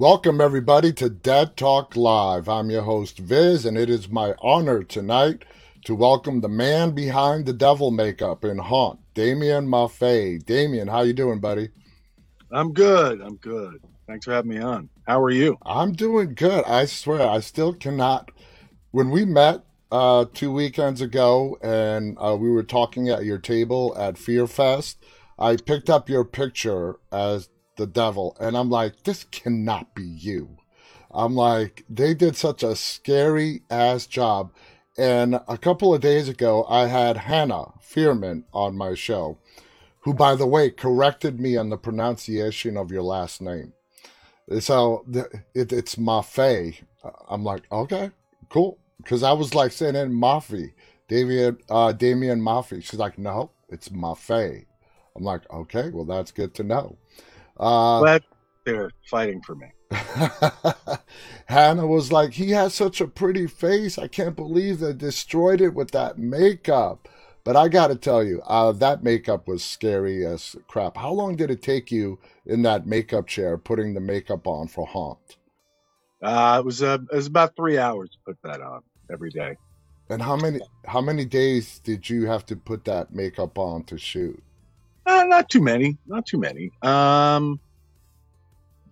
Welcome, everybody, to Dead Talk Live. I'm your host, Viz, and it is my honor tonight to welcome the man behind the devil makeup in Haunt, Damian Maffei. Damian, how you doing, buddy? I'm good. I'm good. Thanks for having me on. How are you? I'm doing good. I swear, I still cannot. When we met uh, two weekends ago and uh, we were talking at your table at Fear Fest, I picked up your picture as the devil. And I'm like, this cannot be you. I'm like, they did such a scary ass job. And a couple of days ago, I had Hannah Fearman on my show, who, by the way, corrected me on the pronunciation of your last name. So it, it's Maffei. I'm like, okay, cool. Because I was like saying it Maffei, David, uh, Damian Maffei. She's like, no, it's Maffei. I'm like, okay, well, that's good to know. Uh, Glad they're fighting for me. Hannah was like, he has such a pretty face. I can't believe they destroyed it with that makeup. But I got to tell you, uh, that makeup was scary as crap. How long did it take you in that makeup chair putting the makeup on for Haunt? Uh, it was uh, it was about three hours to put that on every day. And how many how many days did you have to put that makeup on to shoot? Uh, not too many. Not too many. Um,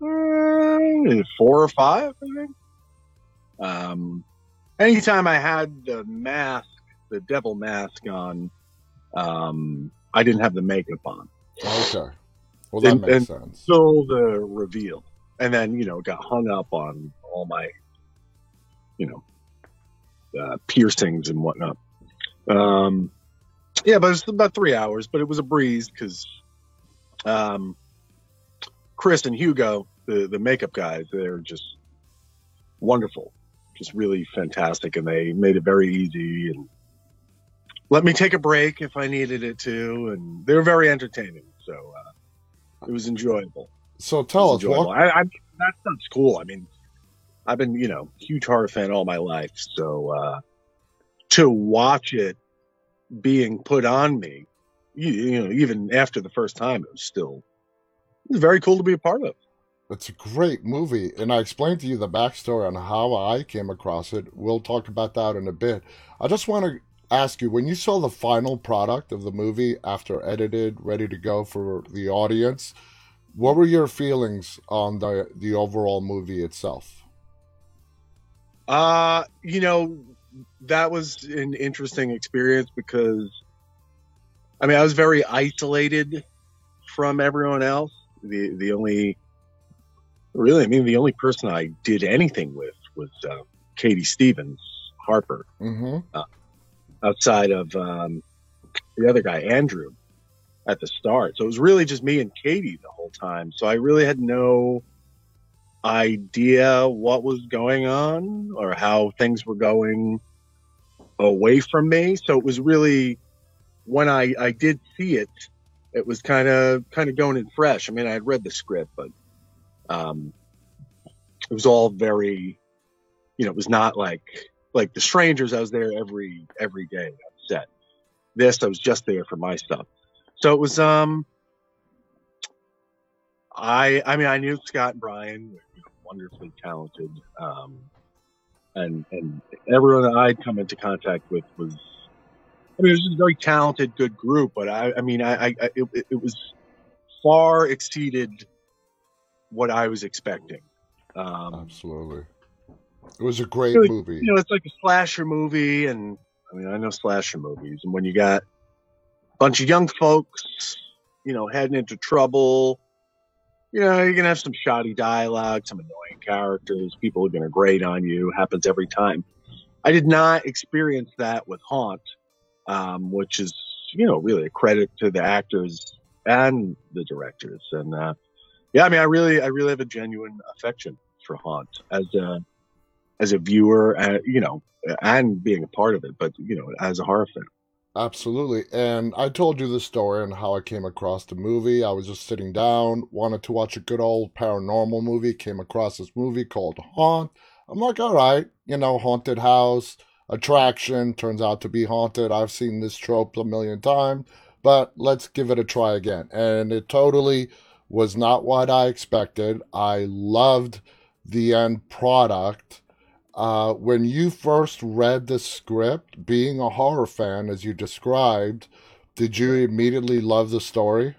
uh, four or five, I think. Um, anytime I had the mask, the devil mask on, um, I didn't have the makeup on. Okay. Well, that and, makes and sense. So the reveal, and then you know, got hung up on all my, you know, uh, piercings and whatnot. Um, yeah, but it's about three hours, but it was a breeze because um, Chris and Hugo, the, the makeup guys, they're just wonderful, just really fantastic. And they made it very easy and let me take a break if I needed it to. And they were very entertaining. So uh, it was enjoyable. So tell us, what... I, I, that sounds cool. I mean, I've been, you know, huge horror fan all my life. So uh, to watch it being put on me, you, you, know, even after the first time, it was still it was very cool to be a part of. It's a great movie, and I explained to you the backstory on how I came across it. We'll talk about that in a bit. I just want to ask you when you saw the final product of the movie after edited, ready to go for the audience, what were your feelings on the the overall movie itself? Uh, you know, that was an interesting experience because I mean, I was very isolated from everyone else. The the only really, I mean, the only person I did anything with was uh, Katie Stevens Harper, mm-hmm. uh, outside of um, the other guy Andrew at the start. So it was really just me and Katie the whole time. So I really had no idea what was going on or how things were going away from me. So it was really when I, I did see it, it was kind of kind of going in fresh. I mean, I had read the script, but um, it was all very, you know, it was not like like the strangers. I was there every every day set. This I was just there for my stuff. So it was um. I I mean I knew Scott and Bryan, wonderfully talented. Um, and and everyone that I'd come into contact with was, I mean, it was a very talented, good group. But I, I mean, I, I it, it was far exceeded what I was expecting. Um, Absolutely, it was a great movie. You know, it's like a slasher movie, and I mean, I know slasher movies, and when you got a bunch of young folks, you know, heading into trouble you know, you're gonna have some shoddy dialogue, some annoying characters. People are gonna grate on you. Happens every time. I did not experience that with Haunt, um, which is you know really a credit to the actors and the directors. And uh, yeah, I mean, I really, I really have a genuine affection for Haunt as a as a viewer, uh, you know, and being a part of it, but you know, as a horror fan. Absolutely. And I told you the story and how I came across the movie. I was just sitting down, wanted to watch a good old paranormal movie, came across this movie called Haunt. I'm like, all right, you know, haunted house, attraction, turns out to be haunted. I've seen this trope a million times, but let's give it a try again. And it totally was not what I expected. I loved the end product. Uh, when you first read the script, being a horror fan, as you described, did you immediately love the story?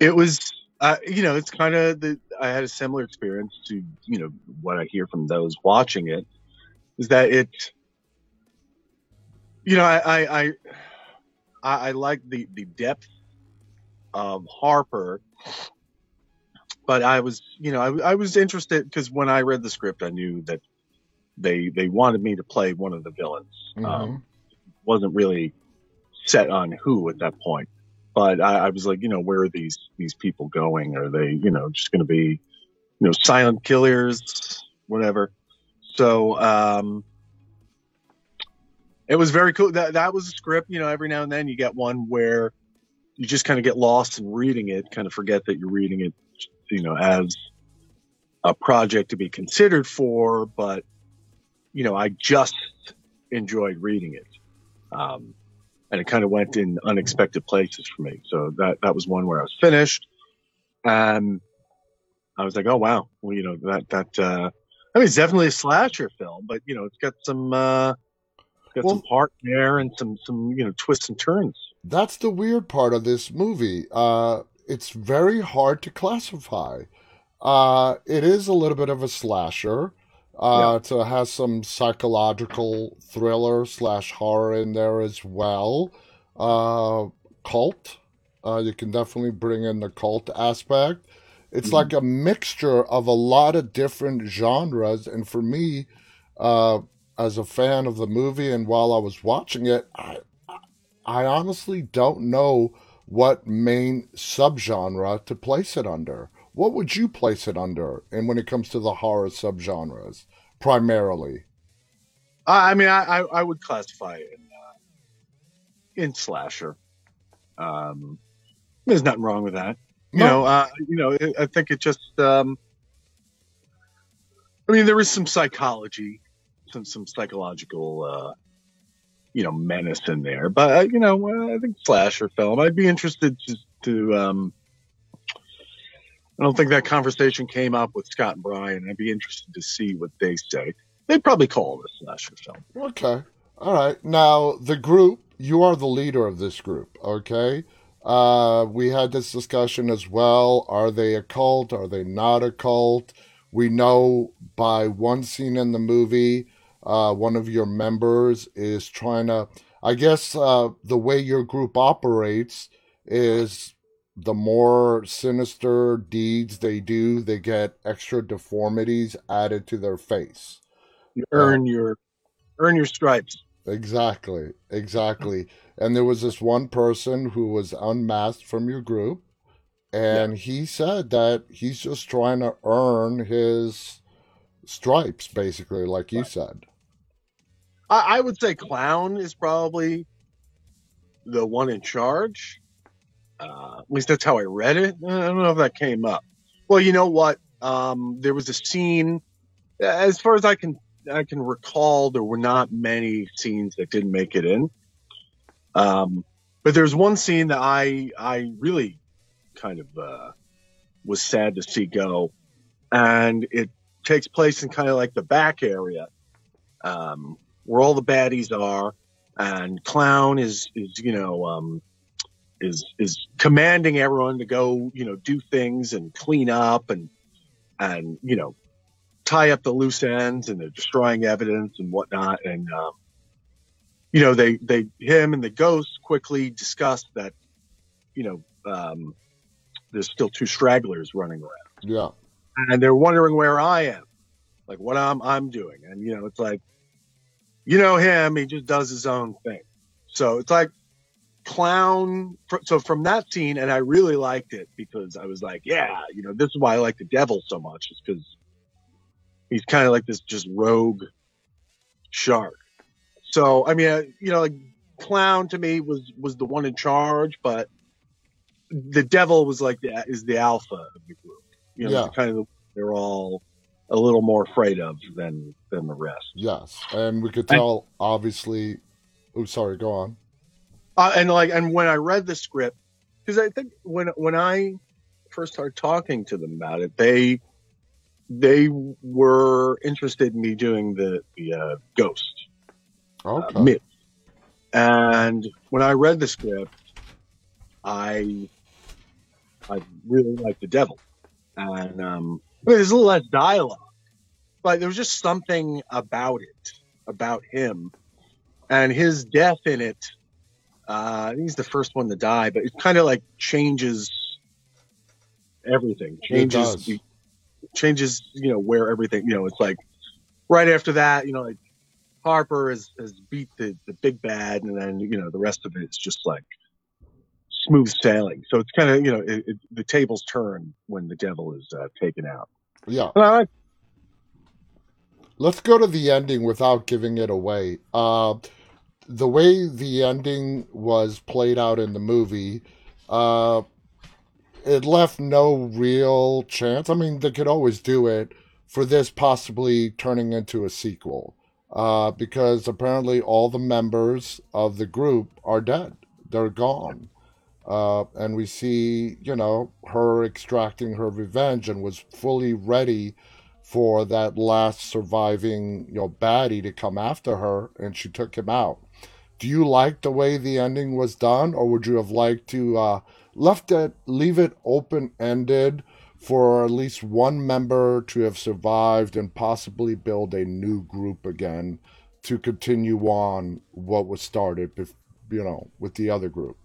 It was, uh, you know, it's kind of the. I had a similar experience to, you know, what I hear from those watching it, is that it, you know, I, I, I, I like the the depth of Harper, but I was, you know, I, I was interested because when I read the script, I knew that they they wanted me to play one of the villains. Mhm. Um, wasn't really set on who at that point. But I, I was like, you know, where are these these people going? Are they, you know, just going to be, you know, silent killers, whatever? So um, it was very cool. That that was a script. You know, every now and then you get one where you just kind of get lost in reading it, kind of forget that you're reading it, you know, as a project to be considered for. But you know, I just enjoyed reading it. Um, and it kind of went in unexpected places for me. So that that was one where I was finished, and I was like, oh wow, well you know that that uh, I mean it's definitely a slasher film, but you know it's got some uh, got Well- some heart there and some some you know twists and turns. That's the weird part of this movie. Uh, it's very hard to classify. Uh, it is a little bit of a slasher. Uh, so it has some psychological thriller slash horror in there as well. Uh, cult. Uh, you can definitely bring in the cult aspect. It's Mhm. like a mixture of a lot of different genres. And for me, uh, as a fan of the movie and while I was watching it, I, I honestly don't know what main subgenre to place it under. What would you place it under? And when it comes to the horror subgenres, primarily, I I mean, I, I, would classify it in, uh, in slasher. Um, there's nothing wrong with that. You No. know, uh, you know, I- I think it just. Um, I mean, there is some psychology, some some psychological, uh, you know, menace in there. But uh, you know, uh, I think slasher film. I'd be interested to. to um, I don't think that conversation came up with Scott and Bryan. I'd be interested to see what they say. They'd probably call it a slasher film. Okay. All right. Now, the group, you are the leader of this group, okay? Uh, we had this discussion as well. Are they a cult? Are they not a cult? We know by one scene in the movie, uh, one of your members is trying to, I guess, uh, the way your group operates is the more sinister deeds they do, they get extra deformities added to their face. You earn your earn your stripes. Exactly, exactly. And there was this one person who was unmasked from your group, and he said that he's just trying to earn his stripes, basically, like you said. I, I would say clown is probably the one in charge. Uh, at least that's how I read it. I don't know if that came up. Well, you know what? Um, there was a scene. As far as I can, I can recall, there were not many scenes that didn't make it in. Um, but there's one scene that I I really kind of uh, was sad to see go, and it takes place in kind of like the back area, um, where all the baddies are, and Clown is is you know um, is is commanding everyone to go you know do things and clean up and and you know tie up the loose ends and they're destroying evidence and whatnot. And um, you know they they him and the ghost quickly discuss that you know um, there's still two stragglers running around. Yeah, and they're wondering where I am, like what I'm I'm doing, and you know it's like, you know him, he just does his own thing. So it's like clown. So from that scene, and I really liked it because I was like, yeah, you know, this is why I like the devil so much, is because he's kind of like this just rogue shark. So I mean, uh, you know, like clown to me was was the one in charge, but the devil was like the is the alpha of the group. You know, Yeah. kind of they're all a little more afraid of than than the rest. yes. And we could tell, obviously. Oh, sorry, go on. Uh, and like, and when I read the script, because I think when when I first started talking to them about it, they they were interested in me doing the the uh, ghost Okay. uh, myth. And when I read the script, I I really liked the devil, and um, I mean, there's a little less dialogue, but there was just something about it, about him, and his death in it. Uh, he's the first one to die, but it kind of like changes everything. Changes changes you know where everything you know. It's like right after that, you know, like Harper has, has beat the, the big bad, and then you know the rest of it is just like smooth sailing. So it's kind of you know it, it, the tables turn when the devil is uh, taken out. Yeah. Like Let's go to the ending without giving it away. Uh, the way the ending was played out in the movie, uh, it left no real chance. I mean, they could always do it for this possibly turning into a sequel, uh, because apparently all the members of the group are dead. They're gone. Uh, and we see, you know, her extracting her revenge and was fully ready for that last surviving, you know, baddie to come after her, and she took him out. Do you like the way the ending was done, or would you have liked to uh, left it, leave it open ended for at least one member to have survived and possibly build a new group again to continue on what was started, you know, with the other group?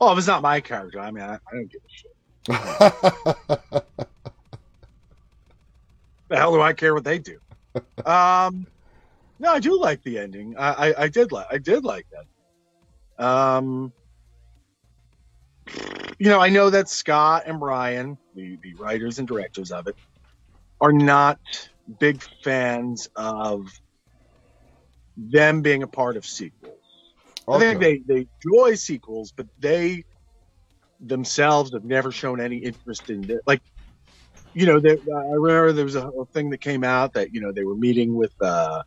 Oh, if it's not my character, I mean, I, I don't give a shit. The hell do I care what they do? um, no, I do like the ending. I, I, I did like I did like that. Um, you know, I know that Scott and Bryan, the, the writers and directors of it, are not big fans of them being a part of sequels. I think they, they enjoy sequels, but they themselves have never shown any interest in it. Like, you know, there, I remember there was a, a thing that came out that, you know, they were meeting with, uh,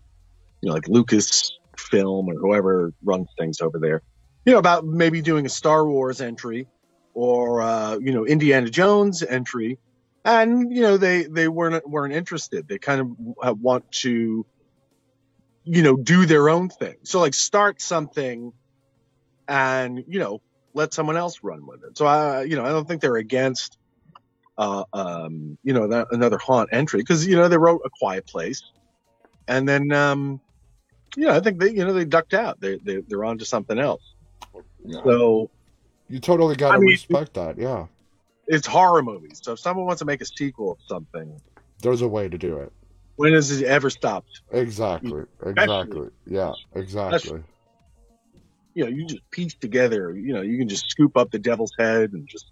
you know, like Lucas Film or whoever runs things over there, you know, about maybe doing a Star Wars entry or, uh, you know, Indiana Jones entry. And, you know, they, they weren't, weren't interested. They kind of want to, you know, do their own thing. So like start something and, you know, let someone else run with it. So I, you know, I don't think they're against, uh, um, you know, that, another haunt entry because, you know, they wrote a quiet place and then, um, you know, I think they, you know, they ducked out. They, they, they're on to something else. Yeah. So You totally got to respect that. Yeah. it's horror movies. So if someone wants to make a sequel of something, There's a way to do it. When has it ever stopped? Exactly. Exactly. Yeah. Exactly. You know, you just piece together, you know, you can just scoop up the devil's head and just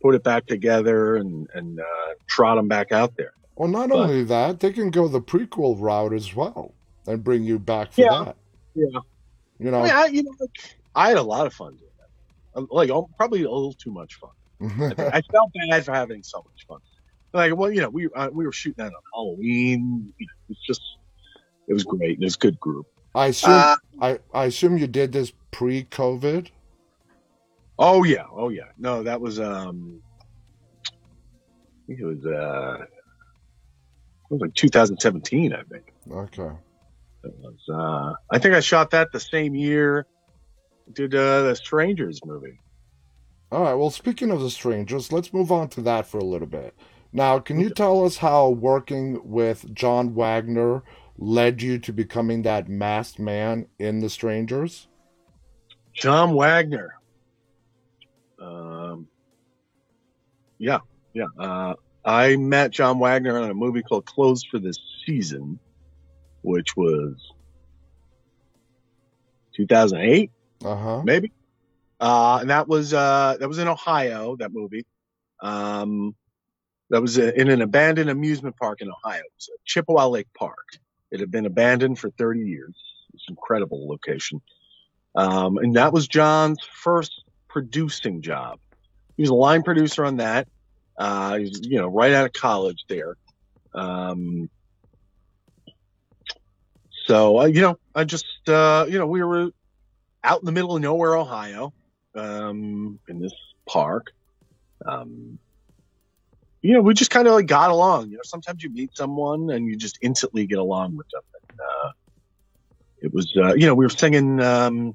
put it back together and, and, uh, trot them back out there. Well, not But- only that, they can go the prequel route as well and bring you back for Yeah. that. Yeah. You I know, mean, I, you know, like, I had a lot of fun doing that. Like, probably a little too much fun. I. I felt bad for having so much fun. Like, well, you know, we uh, we were shooting that on Halloween. You know, it was just, it was great. It was a good group. I assume Uh, I, I assume you did this pre-COVID. oh yeah, oh yeah. No, that was um, I think it was uh, it was like 2017. I think Okay. it was. Uh, I think I shot that the same year. Did uh, the Strangers movie? All right. Well, speaking of the strangers, let's move on to that for a little bit. Now, can you tell us how working with John Wagner led you to becoming that masked man in The Strangers? John Wagner. Um, yeah, yeah. Uh, I met John Wagner on a movie called Closed for This Season, which was 2008, Uh huh. maybe. Uh, and that was uh, that was in Ohio. That movie. Um, that was in an abandoned amusement park in Ohio. It was Chippewa Lake Park. It had been abandoned for 30 years. It's an incredible location. Um, and that was John's first producing job. He was a line producer on that. Uh, he was, you know, right out of college there. Um, so, uh, you know, I just, uh, you know, we were out in the middle of nowhere, Ohio, um, in this park. Um, you know, we just kind of like got along. You know, sometimes you meet someone and you just instantly get along with them. And, uh, it was, uh, you know, we were singing, um,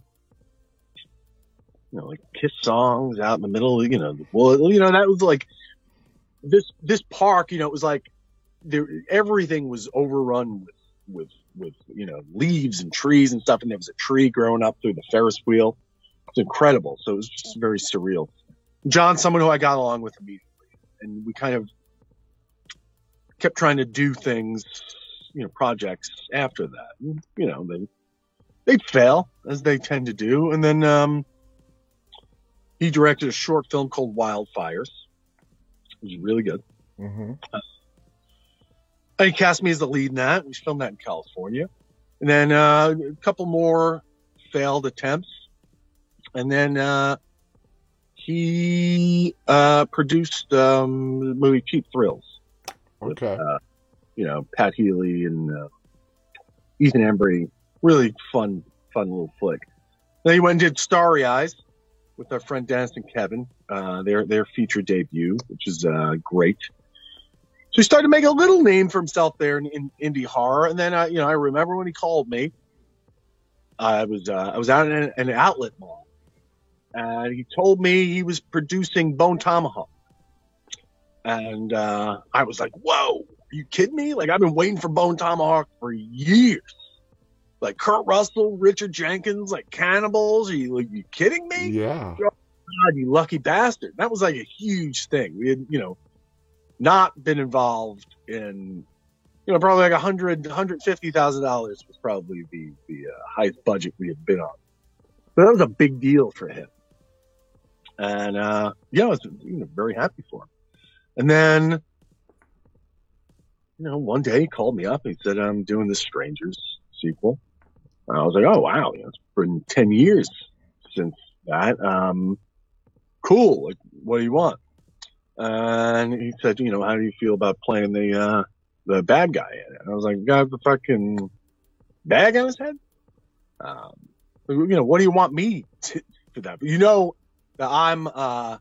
you know, like kiss songs out in the middle. You know, well, you know, that was like this this park. You know, it was like there everything was overrun with with with you know leaves and trees and stuff, and there was a tree growing up through the Ferris wheel. It's incredible. So it was just very surreal. John, someone who I got along with immediately, and we kind of kept trying to do things, you know, projects after that. And, you know, they they'd fail as they tend to do, and then um, he directed a short film called Wildfires, which is really good. hmm And he cast me as the lead in that. We filmed that in California. And then uh, a couple more failed attempts. And then uh, he uh, produced um, the movie Cheap Thrills. with, uh, you know, Pat Healy and uh, Ethan Embry. Really fun, fun little flick. Then he went and did Starry Eyes with our friend Dennis and Kevin. Uh, their their feature debut, which is uh, great. So he started to make a little name for himself there in, in indie horror. And then, uh, you know, I remember when he called me. I was uh, I was out in an, an outlet mall, and he told me he was producing Bone Tomahawk. And uh, I was like, "Whoa, are you kidding me? Like I've been waiting for Bone Tomahawk for years. Like Kurt Russell, Richard Jenkins, like cannibals. Are you, are you kidding me? Yeah. God, you lucky bastard. That was like a huge thing. We had, you know, not been involved in, you know, probably like a hundred, hundred fifty thousand dollars was probably the the uh, highest budget we had been on. So that was a big deal for him. And uh, yeah, I was you know, very happy for him. And then, you know, one day he called me up and he said, "I'm doing the Strangers sequel." And I was like, "Oh wow, you know, it's been ten years since that. Um, cool. Like, what do you want? And he said, you know, how do you feel about playing the uh, the bad guy in it? And I was like, got the fucking bag on his head. Um, you know, what do you want me to for that? But you know I'm uh,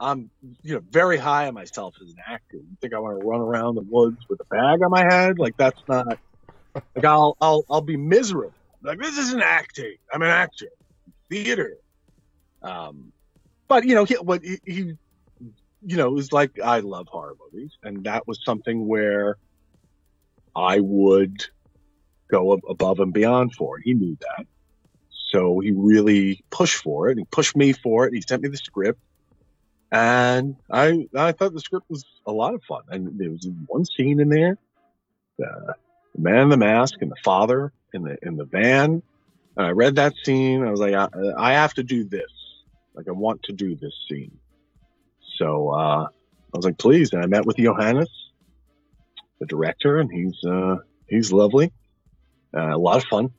I'm you know very high on myself as an actor. You think I want to run around the woods with a bag on my head? Like that's not. Like I'll I'll I'll be miserable. Like this isn't acting. I'm an actor. Theater. Um, but you know, he, what he, he, you know, is like I love horror movies, and that was something where I would go above and beyond for. He knew that, so he really pushed for it. He pushed me for it. He sent me the script, and I I thought the script was a lot of fun. And there was one scene in there, uh, the man in the mask and the father in the in the van. And I read that scene. I was like, I, I have to do this. Like, I want to do this scene. So uh, I was like, please. And I met with Johannes, the director, and he's uh, he's lovely, uh, a lot of fun.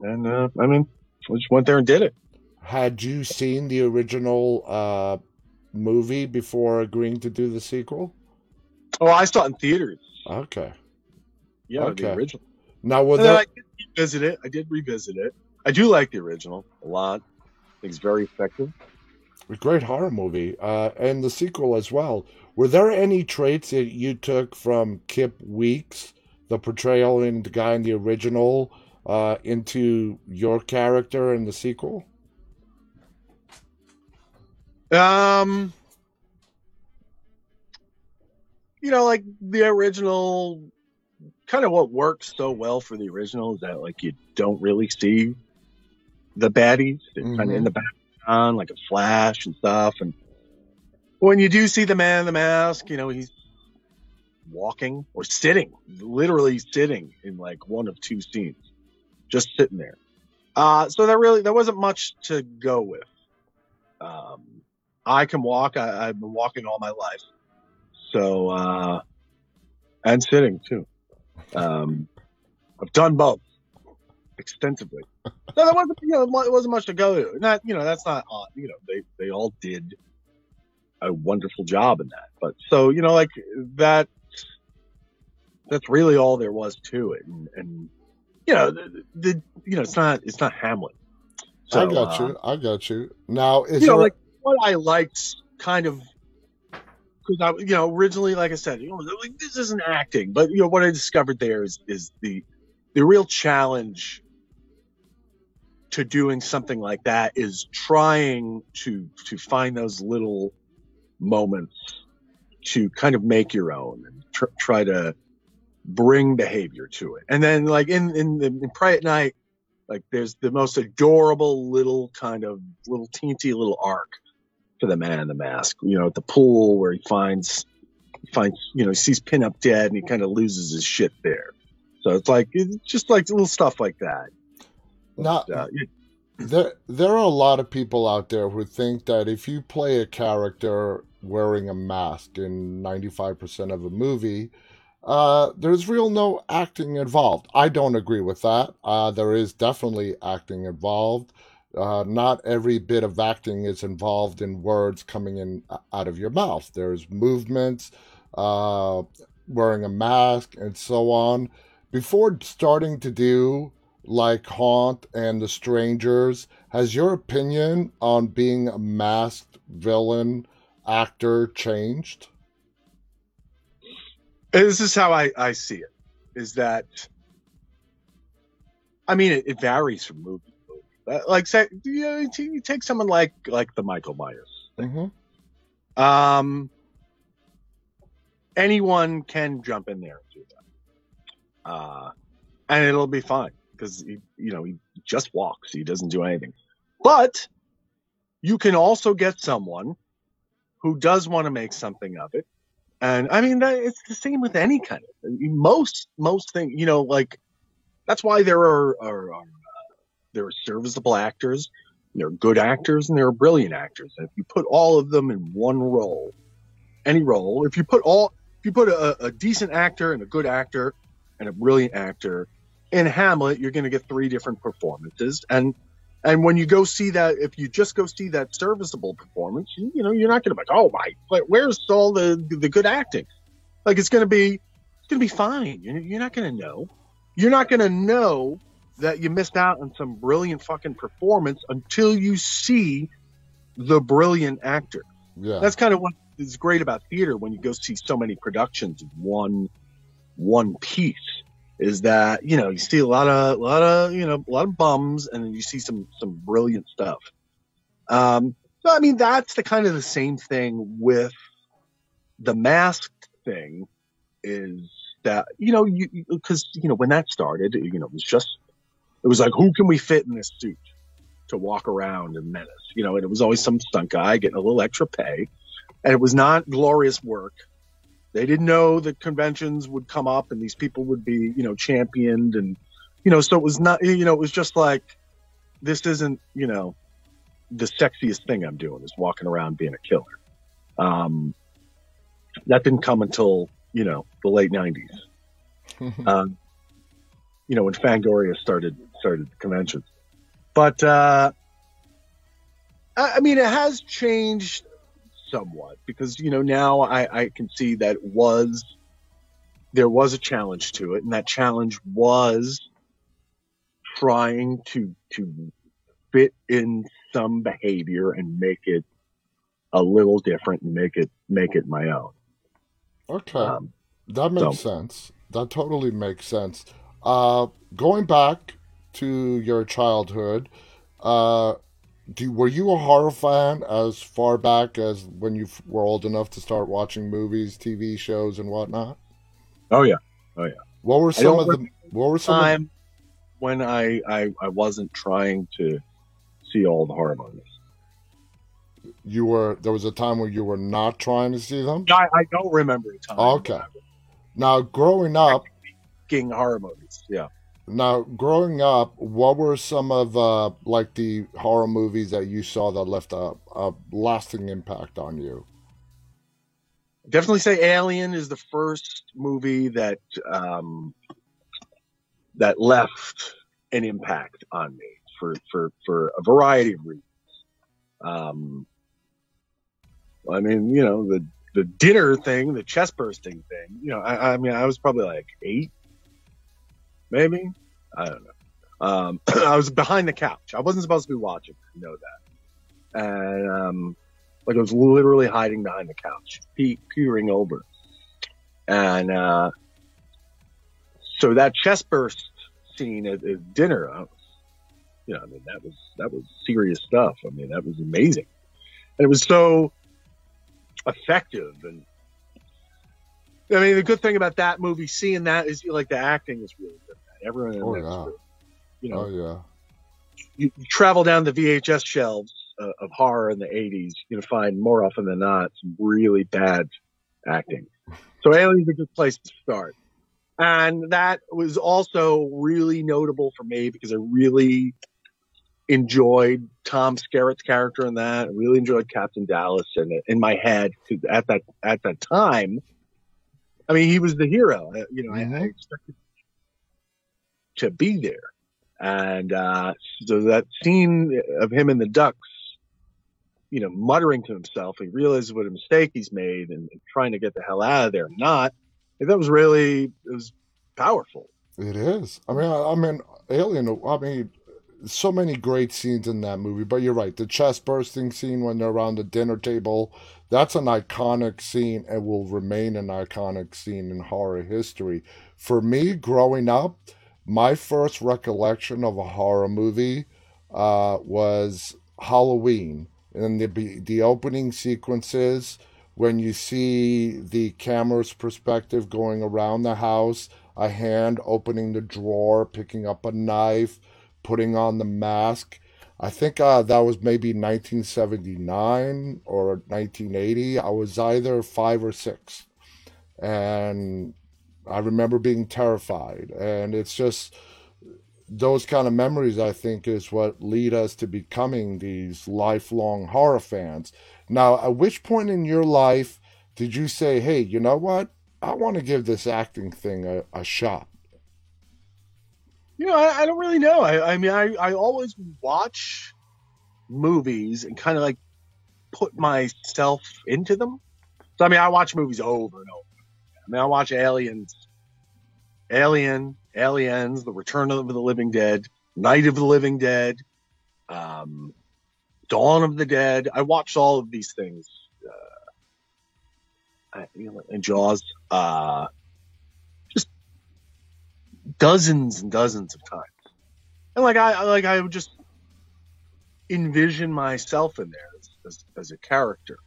And uh, I mean, I just went there and did it. Had you seen the original uh, movie before agreeing to do the sequel? Oh, I saw it in theaters. Okay. Yeah, Okay. the original. Now, then there I did revisit it. I did revisit it. I do like the original a lot. I think it's very effective. a great horror movie uh, and the sequel as well? Were there any traits that you took from Kip Weeks, the portrayal in the guy in the original, uh, into your character in the sequel? Um, you know, like the original, kind of what works so well for the original is that like you don't really see the baddies. They're kind of in the background, like a flash and stuff. And when you do see the man in the mask, you know, he's walking or sitting, literally sitting in like one of two scenes, just sitting there. Uh, so there really there wasn't much to go with. Um, I can walk. I, I've been walking all my life. So, uh, and sitting too. Um, I've done both extensively. So there wasn't, you know, it wasn't much to go to. Not, you know, that's not, you know, they, they all did a wonderful job in that. But so, you know, like that, that's really all there was to it. And, and you know, the, the, you know, it's not, it's not Hamlet. I got uh, you. I got you. Now, is you know, there like what I liked kind of because I, you know, originally, like I said, you know, like, this isn't acting, but you know, what I discovered there is is the the real challenge to doing something like that is trying to to find those little moments to kind of make your own and tr- try to bring behavior to it. And then like in in, the in Prey at Night, like there's the most adorable little kind of little teensy little arc for the man in the mask. You know, at the pool where he finds finds you know he sees Pinup dead and he kind of loses his shit there. So it's like it's just like little stuff like that. Not, uh, there, there are a lot of people out there who think that if you play a character wearing a mask in 95% of a movie, uh, there's real no acting involved. I don't agree with that. Uh, there is definitely acting involved. Uh, not every bit of acting is involved in words coming in uh, out of your mouth. There's movements, uh, wearing a mask, and so on. Before starting to do like Haunt and The Strangers, has your opinion on being a masked villain actor changed? This is how I, I see it. Is that I mean it, it varies from movie to movie. Like say you, know, you take someone like like the Michael Myers thing. Mm-hmm. Um, anyone can jump in there and do that, uh, and it'll be fine because he, you know, he just walks. He doesn't do anything. But you can also get someone who does want to make something of it. And I mean, it's the same with any kind of most most thing. You know, like that's why there are, are, are uh, there are serviceable actors, there are good actors, and there are brilliant actors. And if you put all of them in one role, any role, if you put all if you put a, a decent actor and a good actor and a brilliant actor in Hamlet, you're going to get three different performances. And and when you go see that, if you just go see that serviceable performance, you, you know, you're not going to be like, oh my, where's all the the good acting? Like it's going to be, it's going to be fine. You're, you're not going to know. You're not going to know that you missed out on some brilliant fucking performance until you see the brilliant actor. Yeah. That's kind of what is great about theater when you go see so many productions one one piece is that you know you see a lot of a lot of you know a lot of bums and then you see some some brilliant stuff. Um so i mean that's the kind of the same thing with the masked thing is that you know you because you know when that started you know it was just it was like who can we fit in this suit to walk around and menace? You know and it was always some stunt guy getting a little extra pay. And it was not glorious work they didn't know that conventions would come up and these people would be, you know, championed and, you know, so it was not, you know, it was just like, this isn't, you know, the sexiest thing I'm doing is walking around being a killer. Um, that didn't come until, you know, the late nineties. um, you know, when Fangoria started, started conventions, but, uh, I, I mean, it has changed somewhat because you know now I, I can see that was there was a challenge to it, and that challenge was trying to to fit in some behavior and make it a little different and make it make it my own. Okay, um, that makes so. sense. That totally makes sense. Uh, going back to your childhood, uh, do were you a horror fan as far back as when you were old enough to start watching movies, TV shows, and whatnot? Oh yeah, oh yeah. What were some of the What were some time of... when I, I I wasn't trying to see all the horror movies? You were there was a time where you were not trying to see them. I, I don't remember a time. Okay. Now, growing up, horror movies, yeah. Now, growing up, what were some of uh, like the horror movies that you saw that left a, a lasting impact on you? Definitely say Alien is the first movie that um, that left an impact on me for for for a variety of reasons. Um, I mean, you know, the the dinner thing, the chest bursting thing. You know, I, I mean, I was probably like eight, maybe. I don't know. Um, I was behind the couch. I wasn't supposed to be watching. I know that. And um, Like I was literally hiding behind the couch, pe- peering over. And uh, so that chest burst scene at, at dinner, I you know, I mean, that was that was serious stuff. I mean, that was amazing, and it was so effective. And I mean, the good thing about that movie, seeing that is like the acting is really good. Everyone in Oh, yeah. really- you know, Oh yeah. you, you travel down the VHS shelves uh, of horror in the 80s, you're to find more often than not some really bad acting. So Alien's a good place to start. And that was also really notable for me because I really enjoyed Tom Skerritt's character in that. I really enjoyed Captain Dallas in it in my head at that at that time. I mean, he was the hero. Uh, You know, I, I Mhm. expected to be there. And uh, so that scene of him in the ducks, you know, muttering to himself, he realizes what a mistake he's made and, and trying to get the hell out of there. Not that was really it was powerful. It is. I mean, I, I mean, Alien. I mean, so many great scenes in that movie. But you're right. The chest bursting scene when they're around the dinner table. That's an iconic scene and will remain an iconic scene in horror history. For me, growing up, my first recollection of a horror movie uh, was Halloween and the the opening sequences when you see the camera's perspective going around the house, a hand opening the drawer, picking up a knife, putting on the mask. I think uh, that was maybe 1979 or 1980. I was either five or six. And I remember being terrified. And it's just those kind of memories, I think, is what lead us to becoming these lifelong horror fans. Now, at which point in your life did you say, hey, you know what? I want to give this acting thing a, a shot? You know, I, I don't really know. I, I mean, I, I always watch movies and kind of like put myself into them. So, I mean, I watch movies over and over. I mean, I watch Aliens, Alien, Aliens, The Return of the Living Dead, Night of the Living Dead, um, Dawn of the Dead. I watched all of these things. Uh, I, you know, and Jaws. Uh, dozens and dozens of times. And like I like I would just envision myself in there as, as, as a character.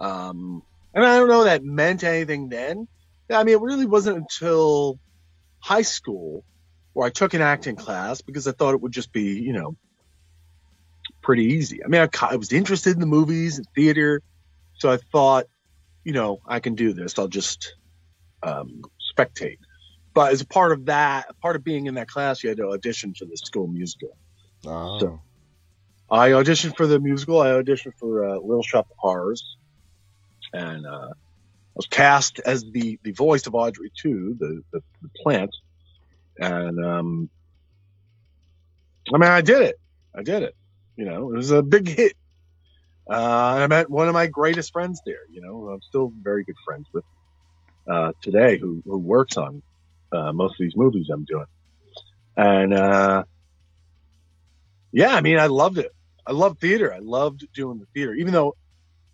Um, and I don't know that meant anything then. I mean, it really wasn't until high school where I took an acting class because I thought it would just be, you know, pretty easy. I mean, I, I was interested in the movies and theater, so I thought, you know, I can do this. I'll just um, spectate. But as a part of that, part of being in that class, you had to audition for the school musical. Oh, So- I auditioned for the musical. I auditioned for uh, Little Shop of Horrors, and uh, I was cast as the, the voice of Audrey II, the, the the plant. And um, I mean, I did it. I did it. You know, it was a big hit. Uh, and I met one of my greatest friends there. You know, I'm still very good friends with uh, today, who who works on uh, most of these movies I'm doing. And uh, yeah, I mean, I loved it. I loved theater. I loved doing the theater, even though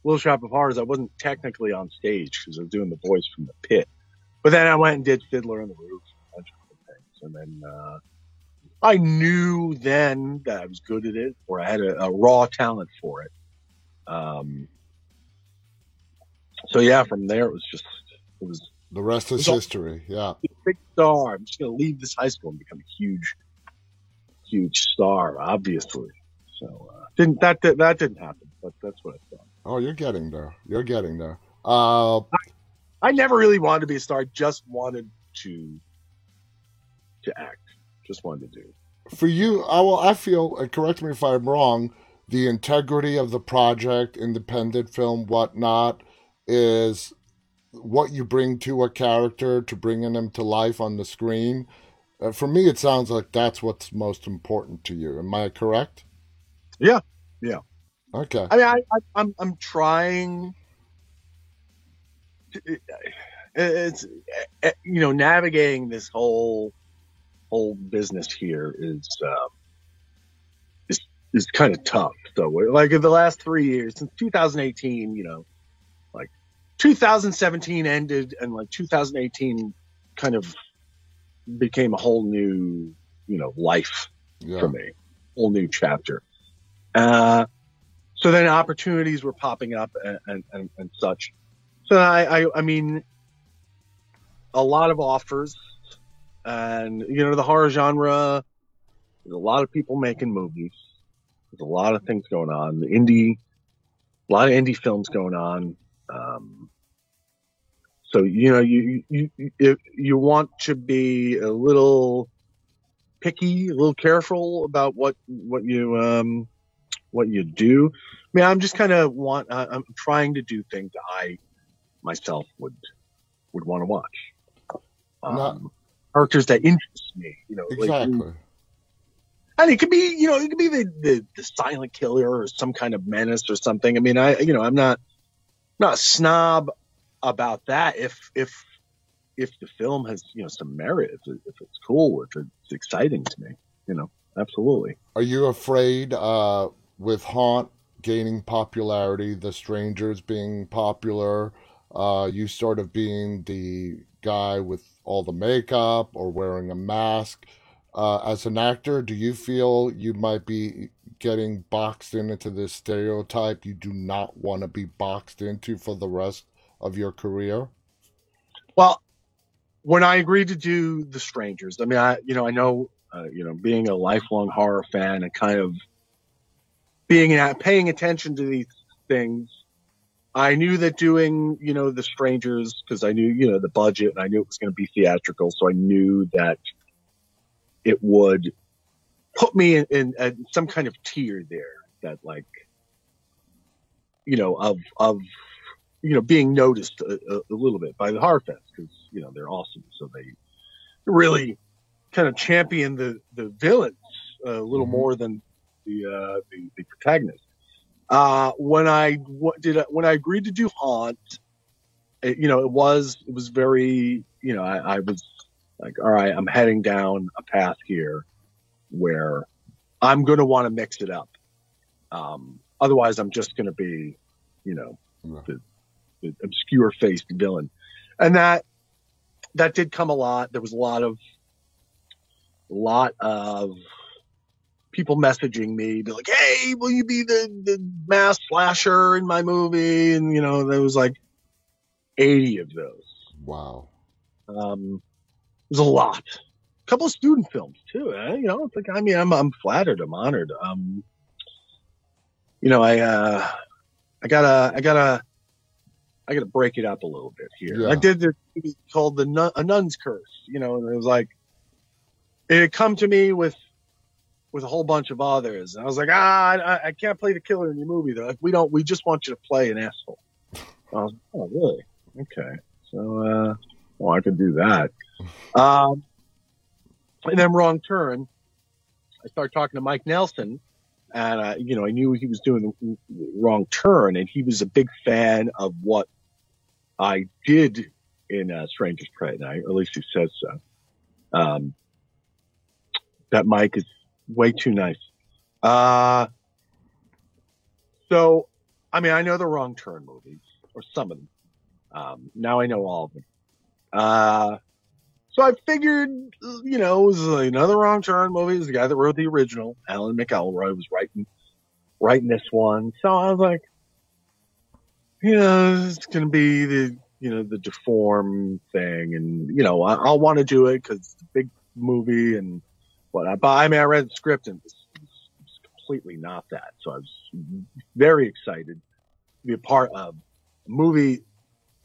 Little Shop of Horrors, I wasn't technically on stage because I was doing the voice from the pit. But then I went and did Fiddler on the Roof, a bunch of other things, and then uh, I knew then that I was good at it, or I had a, a raw talent for it. Um, so yeah, from there it was just it was the rest is all- history. Yeah. Big star. I'm just gonna leave this high school and become a huge, huge star, obviously. So uh, didn't that that that didn't happen, but that's what I thought. Oh, you're getting there. You're getting there. Uh, I never really wanted to be a star. Just wanted to to act. Just wanted to do. for you, I will. I feel. And correct me if I'm wrong. The integrity of the project, independent film, whatnot, is what you bring to a character to bringing them to life on the screen. Uh, for me, it sounds like that's what's most important to you. Am I correct? Yeah. Yeah. Okay. I mean, I, I I'm I'm trying. to- It's eh, you know navigating this whole whole business here is um, is is kind of tough. So, like in the last three years, since 2018, you know, 2017 ended, and like 2018 kind of became a whole new, you know, life Yeah. for me, whole new chapter. Uh, so then opportunities were popping up and, and, and, such. So I, I, I mean, a lot of offers, and you know, the horror genre. There's a lot of people making movies. There's a lot of things going on. The indie, a lot of indie films going on. Um, so you know, you you you, if you want to be a little picky, a little careful about what what you um what you do. I mean, I'm just kind of want I- I'm trying to do things I myself would would want to watch. Um, Not- characters that interest me, you know, like Exactly. and it could be, you know, it could be the, the, the silent killer or some kind of menace or something. I mean, I, you know, I'm not, not a snob about that. If, if, if the film has, you know, some merit, if, it, if it's cool, if it's exciting to me, you know, absolutely. Are you afraid uh, with Haunt gaining popularity, The Strangers being popular, uh, you sort of being the guy with all the makeup or wearing a mask? Uh, as an actor, do you feel you might be getting boxed in into this stereotype you do not want to be boxed into for the rest of your career? Well, when I agreed to do The Strangers, I mean, I, you know, I know, uh, you know, being a lifelong horror fan and kind of being at, paying attention to these things, I knew that doing, you know, The Strangers, because I knew, you know, the budget and I knew it was going to be theatrical. So I knew that it would put me in, in, in some kind of tier there that like, you know, of, of, you know, being noticed a, a, a little bit by the fans because, you know, they're awesome. So they really kind of champion the, the villains a little Mhm. more than the, uh, the, the protagonist. Uh, when I what did I, when I agreed to do Haunt, it, you know, it was it was very you know I, I was like, all right, I'm heading down a path here where I'm going to want to mix it up. Um, otherwise, I'm just going to be, you know, the, the obscure faced villain, and that that did come a lot. There was a lot of a lot of people messaging me, be like, "Hey, will you be the the mass slasher in my movie?" And you know, there was like eighty of those. Wow. Um, there's a lot. A couple of student films too. Eh? You know, it's like I mean, I'm I'm flattered. I'm honored. Um, you know, I uh, I got a I gotta I gotta break it up a little bit here. Yeah. I did this movie called the Nun, a Nun's Curse. You know, and it was like it had come to me with with a whole bunch of others, and I was like, ah, I, I can't play the killer in your movie. They're like, we don't. We just want you to play an asshole. I was, oh, really? Okay. So, uh, well, I could do that. Um, and then wrong turn. I started talking to Mike Nelson, and uh, you know, I knew he was doing the wrong turn, and he was a big fan of what I did in uh, Strangers Prey at least he says so. Um, that Mike is way too nice. Uh, so, I mean, I know the wrong turn movies, or some of them. Um, now I know all of them. Uh, so I figured, you know, it was another wrong turn movie. It was the guy that wrote the original, Alan McElroy, was writing, writing this one. So I was like, you know, it's to be the, you know, the deform thing. And, you know, I, I'll want to do it because it's a big movie and whatnot. But I mean, I read the script and it's, it's completely not that. So I was very excited to be a part of a movie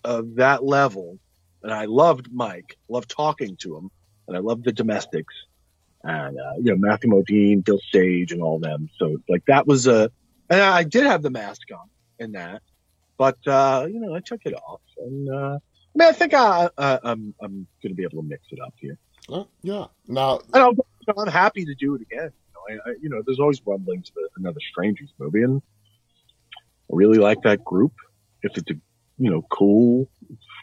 of that level. And I loved Mike, loved talking to him, and I loved the domestics and, uh, you know, Matthew Modine, Bill Sage and all them. So like that was a, and I did have the mask on in that, but, uh, you know, I took it off and, uh, I mean, I think I, I, I'm, I'm going to be able to mix it up here. Uh, yeah. Now, And I'll, you know, I'm happy to do it again. You know, I, I, you know, there's always rumblings of another Strangers movie, and I really like that group. If it's a, you know, cool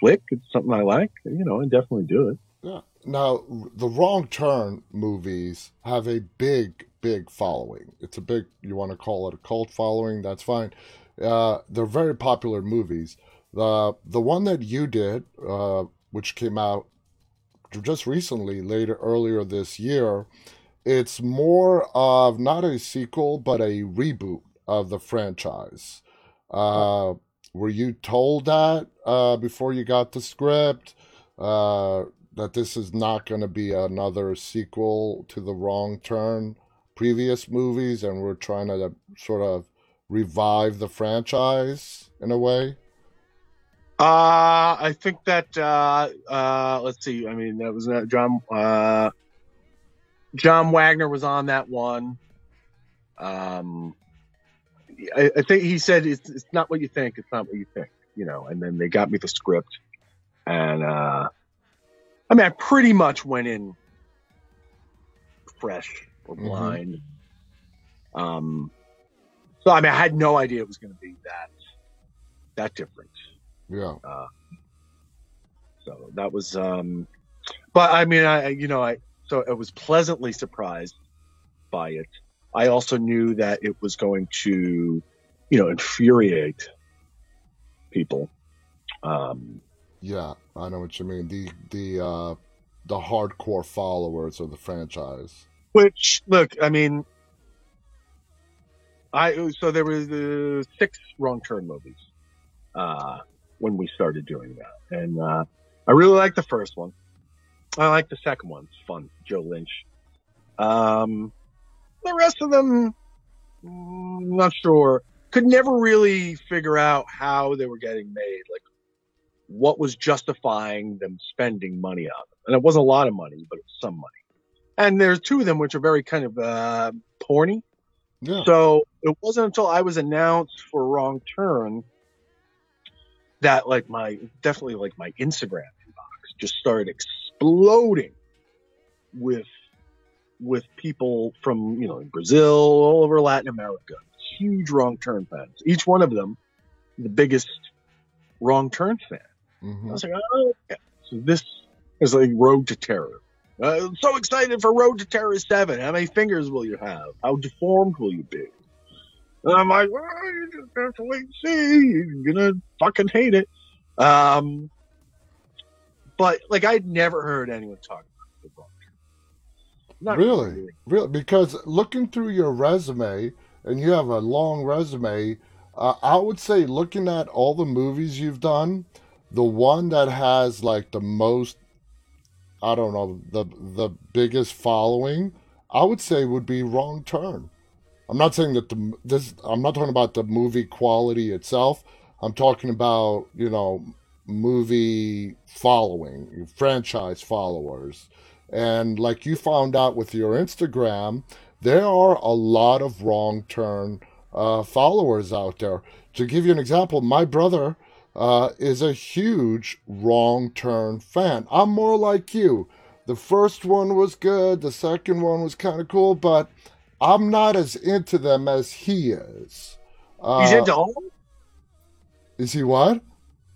flick, it's something I like. You know, I definitely do it. Yeah. Now, the Wrong Turn movies have a big, big following. It's a big, you want to call it a cult following, that's fine. Uh, they're very popular movies. The the one that you did, uh, which came out just recently, later earlier this year, it's more of not a sequel but a reboot of the franchise. Uh, were you told that uh, before you got the script uh, that this is not going to be another sequel to the Wrong Turn previous movies, and we're trying to sort of revive the franchise in a way? Uh, I think that uh, uh, let's see. I mean, that was not John uh, John Wagner was on that one. Um, I, I think he said it's, it's not what you think. It's not what you think. You know. And then they got me the script, and uh, I mean, I pretty much went in fresh or Mhm. blind. Um, so I mean, I had no idea it was going to be that that different. Yeah. So that was, um, but I mean, I- you know, I, so I was pleasantly surprised by it. I also knew that it was going to, you know, infuriate people. Um, Yeah, I know what you mean. The the uh the hardcore followers of the franchise. which, look, I mean, I, so there was the six wrong turn movies, uh, when we started doing that. And, uh, I really like the first one. I like the second one. It's fun. Joe Lynch. Um, the rest of them, mm, not sure. Could never really figure out how they were getting made. Like, what was justifying them spending money on them? And it wasn't a lot of money, but it was some money. And there's two of them which are very kind of uh, porny. Yeah. So it wasn't until I was announced for Wrong Turn that like my definitely like my Instagram inbox just started exploding with with people from you know Brazil, all over Latin America, huge Wrong Turn fans. Each one of them, the biggest Wrong Turn fan. I hmm was like, oh, okay. so this is like Road to Terror. Uh, I'm so excited for Road to Terror 7. How many fingers will you have? How deformed will you be? And I'm like, well, you just have to wait and see. You're gonna fucking hate it. Um, but like, I'd never heard anyone talk Not Really? Really? Because looking through your resume, and you have a long resume, uh, I would say looking at all the movies you've done, the one that has like the most, I don't know, the the biggest following, I would say would be Wrong Turn. I'm not saying that the this. I'm not talking about the movie quality itself. I'm talking about you know movie following, franchise followers. And like you found out with your Instagram, there are a lot of wrong turn uh, followers out there. To give you an example, my brother uh, is a huge wrong turn fan. I'm more like you. The first one was good, the second one was kind of cool, but I'm not as into them as he is. Uh, He's into all. Of them? is he what?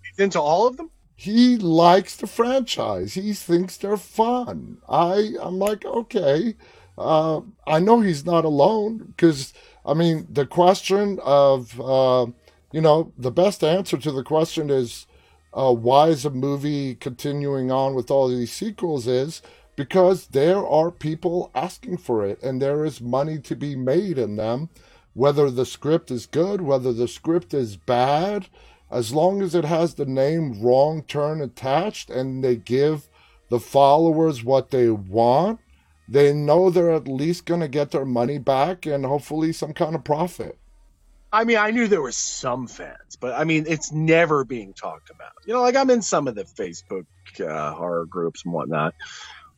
He's into all of them. He likes the franchise. He thinks they're fun. I I'm like okay. Uh, I know he's not alone because I mean the question of uh, you know the best answer to the question is uh, why is a movie continuing on with all these sequels is because there are people asking for it and there is money to be made in them whether the script is good whether the script is bad as long as it has the name wrong turn attached and they give the followers what they want they know they're at least going to get their money back and hopefully some kind of profit I mean, I knew there were some fans, but I mean, it's never being talked about. You know, like I'm in some of the Facebook uh, horror groups and whatnot.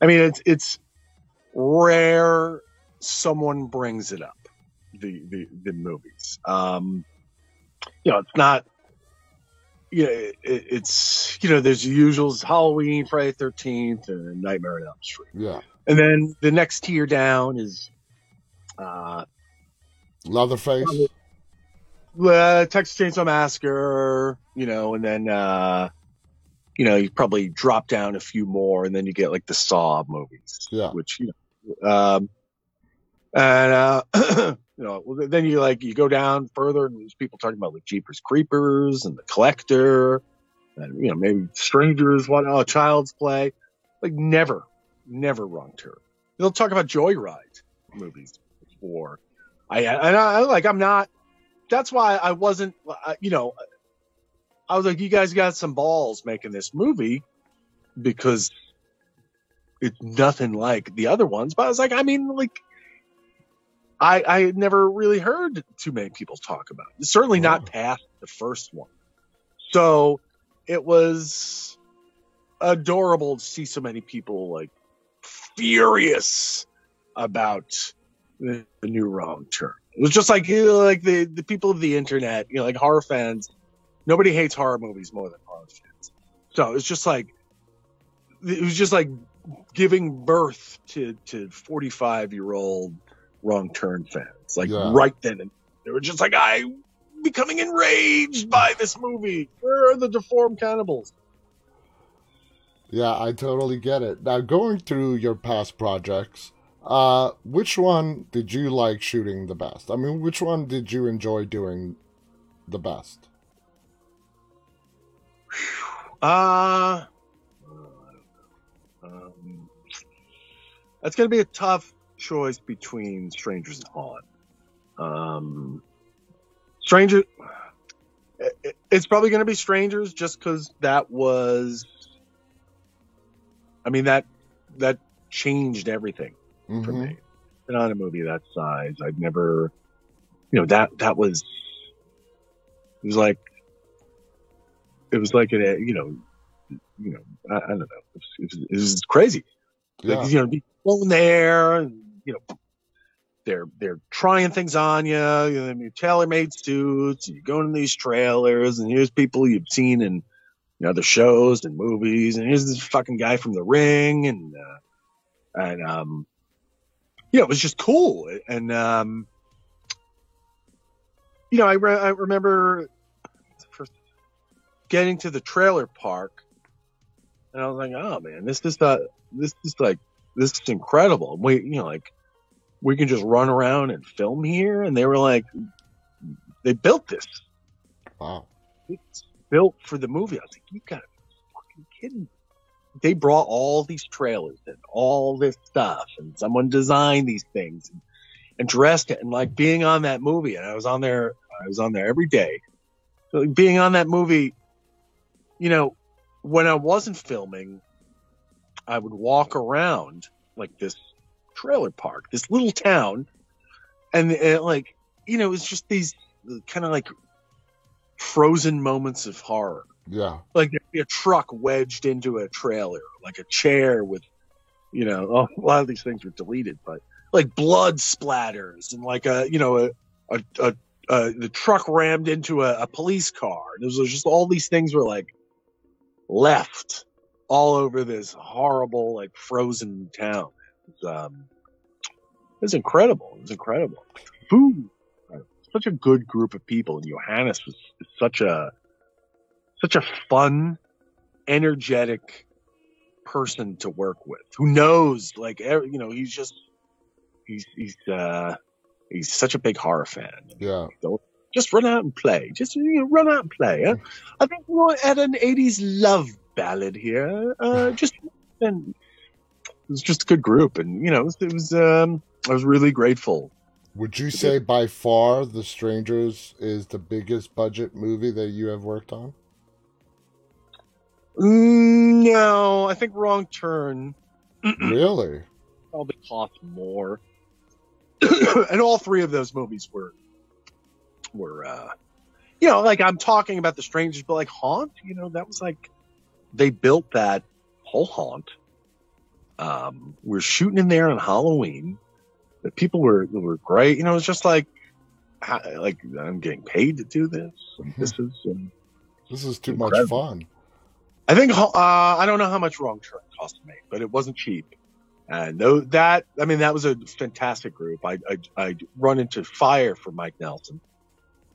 I mean, it's it's rare someone brings it up. The the the movies. Um, you know, it's not. Know, it, it's you know, there's the usuals: Halloween, Friday Thirteenth, and Nightmare on Elm Street. yeah And then the next tier down is uh, leatherface uh, Texas Chainsaw Massacre, you know, and then uh, you know you probably drop down a few more, and then you get like the Saw movies, Yeah. which you know, um, And uh, you know, then you like you go down further, and there's people talking about like Jeepers Creepers and The Collector, and you know maybe Strangers, what oh, Child's Play, like never, never wrong turn. They'll talk about Joyride movies before. I and I like I'm not. That's why I wasn't. You know, I was like, you guys got some balls making this movie because it's nothing like the other ones. But I was like, I mean, like, I I had never really heard too many people talk about it. Certainly Wow. not oh. past the first one. So it was adorable to see so many people like furious about the, the new wrong turn. It was just like you know, like the the people of the internet, you know, like horror fans. Nobody hates horror movies more than horror fans. So it's just like it was just like giving birth to to 45 year old wrong turn fans. Like Yeah. right then, and they were just like, I'm becoming enraged by this movie. Where are the deformed cannibals? Yeah, I totally get it. Now, going through your past projects, uh, which one did you like shooting the best? I mean, which one did you enjoy doing the best? Uh, um, that's going to be a tough choice between Strangers and Haunt. Um, Stranger, it- it's probably going to be Strangers just because that was, I mean, that, that changed everything for hmm me. Been on a movie that size. I'd never, you know, that, that was, it was like, it was like a, you know, you know, I, I don't know. It was, it was, it was crazy. Yeah, Like, you know, be going there and, you know, they're, they're trying things on you. You know, your tailor-made suits. You go in these trailers and here's people you've seen in, you know, other shows and movies. And here's this fucking guy from the ring. And, uh, and, um, yeah, it was just cool. And, um, you know, I, re- I remember first getting to the trailer park and I was like, oh man, this is the, this is like, this is incredible. We, you know, like we can just run around and film here. And they were like, they built this. wow. It's built for the movie. I was like, you gotta be fucking kidding me. They brought all these trailers and all this stuff and someone designed these things and, and dressed it and like being on that movie. And I was on there, I was on there every day. So like, being on that movie, you know, when I wasn't filming, I would walk around like this trailer park, this little town, and, and like, you know, it was just these uh, kind of like frozen moments of horror. Yeah, Like there'd be a truck wedged into a trailer, like a chair with, you know, oh, a lot of these things were deleted, but like blood splatters and like a, you know, a, a, a, a the truck rammed into a, a police car. There was just all these things were like left all over this horrible, like frozen town. It was, um, it was incredible. It was incredible. Food, such a good group of people, and Johannes was such a such a fun, energetic person to work with. Who knows? Like, every, you know, he's just he's he's uh he's such a big horror fan. yeah. Just run out and play. Just you know, run out and play. Huh? I think we're at an '80s love ballad here. Uh, just and it was just a good group, and you know, it was, it was um, I was really grateful. Would you say by far The Strangers is the biggest budget movie that you have worked on? Mm, No, I think Wrong Turn really? probably cost more. and all three of those movies were were uh you know, like I'm talking about the strangers, but like Haunt, you know, that was like they built that whole Haunt. Um, we're shooting in there on Halloween. The people were were great. You know, it's just like like I'm getting paid to do this. And this is um, This is too much fun. I think uh, I don't know how much Wrong Turn cost me, but it wasn't cheap. And though that, I mean, that was a fantastic group. I I I run into fire for Mike Nelson.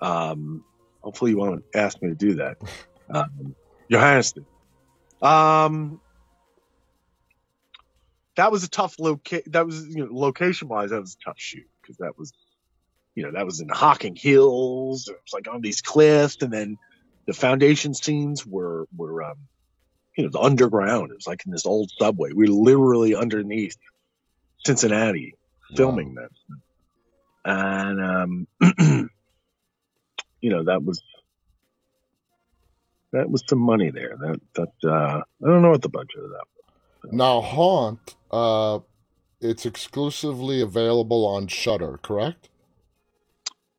Um, hopefully you won't ask me to do that. Um, Johannes did. Um, that was a tough location. That was you know location wise, that was a tough shoot because that was you know that was in Hocking Hills. It was like on these cliffs, and then the foundation scenes were were um, you know the underground. It was like in this old subway. We were literally underneath Cincinnati filming wow. this, and um, you know that was that was some money there. That that uh, I don't know what the budget of that was. Now Haunt, uh, it's exclusively available on Shudder, correct?